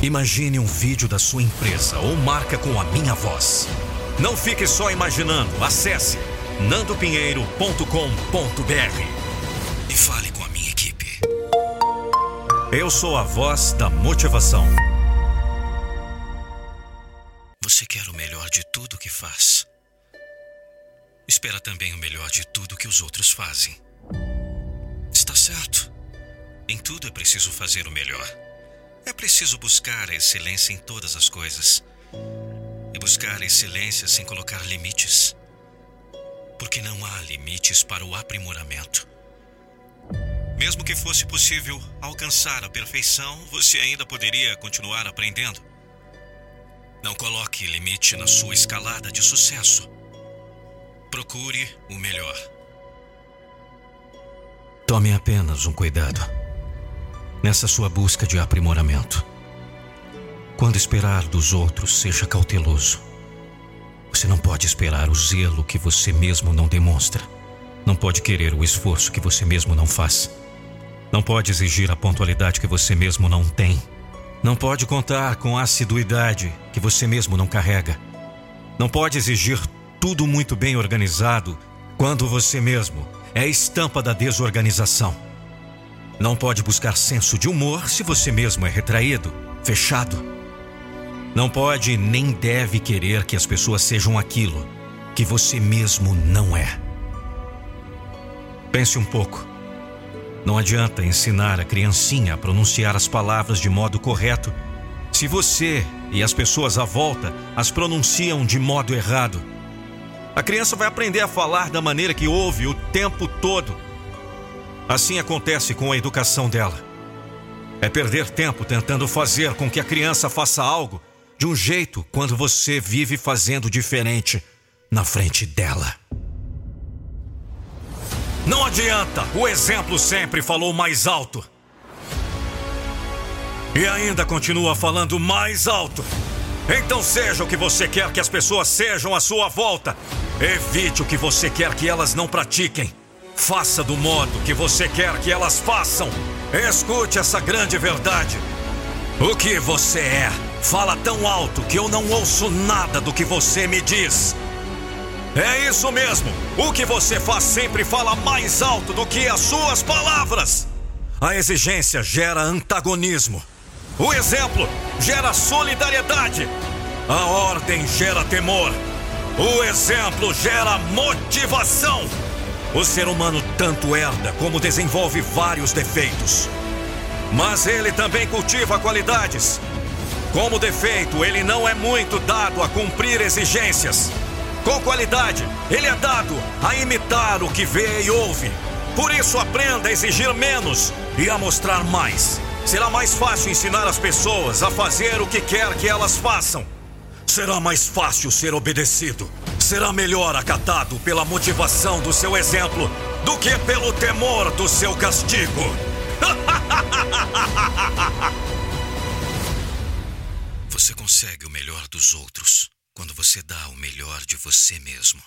Imagine um vídeo da sua empresa ou marca com a minha voz. Não fique só imaginando. Acesse nandopinheiro.com.br e fale com a minha equipe. Eu sou a voz da motivação. Você quer o melhor de tudo que faz. Espera também o melhor de tudo que os outros fazem. Está certo. Em tudo é preciso fazer o melhor. É preciso buscar a excelência em todas as coisas. E buscar a excelência sem colocar limites. Porque não há limites para o aprimoramento. Mesmo que fosse possível alcançar a perfeição, você ainda poderia continuar aprendendo. Não coloque limite na sua escalada de sucesso. Procure o melhor. Tome apenas um cuidado nessa sua busca de aprimoramento. Quando esperar dos outros, seja cauteloso. Você não pode esperar o zelo que você mesmo não demonstra. Não pode querer o esforço que você mesmo não faz. Não pode exigir a pontualidade que você mesmo não tem. Não pode contar com a assiduidade que você mesmo não carrega. Não pode exigir tudo muito bem organizado quando você mesmo é a estampa da desorganização. Não pode buscar senso de humor se você mesmo é retraído, fechado. Não pode nem deve querer que as pessoas sejam aquilo que você mesmo não é. Pense um pouco. Não adianta ensinar a criancinha a pronunciar as palavras de modo correto se você e as pessoas à volta as pronunciam de modo errado. A criança vai aprender a falar da maneira que ouve o tempo todo Assim acontece com a educação dela. É perder tempo tentando fazer com que a criança faça algo de um jeito quando você vive fazendo diferente na frente dela. Não adianta, o exemplo sempre falou mais alto. E ainda continua falando mais alto. Então seja o que você quer que as pessoas sejam à sua volta. Evite o que você quer que elas não pratiquem. Faça do modo que você quer que elas façam. Escute essa grande verdade. O que você é fala tão alto que eu não ouço nada do que você me diz. É isso mesmo. O que você faz sempre fala mais alto do que as suas palavras. A exigência gera antagonismo. O exemplo gera solidariedade. A ordem gera temor. O exemplo gera motivação. O ser humano tanto herda como desenvolve vários defeitos. Mas ele também cultiva qualidades. Como defeito, ele não é muito dado a cumprir exigências. Com qualidade, ele é dado a imitar o que vê e ouve. Por isso, aprenda a exigir menos e a mostrar mais. Será mais fácil ensinar as pessoas a fazer o que quer que elas façam. Será mais fácil ser obedecido será melhor acatado pela motivação do seu exemplo do que pelo temor do seu castigo. Você consegue o melhor dos outros quando você dá o melhor de você mesmo.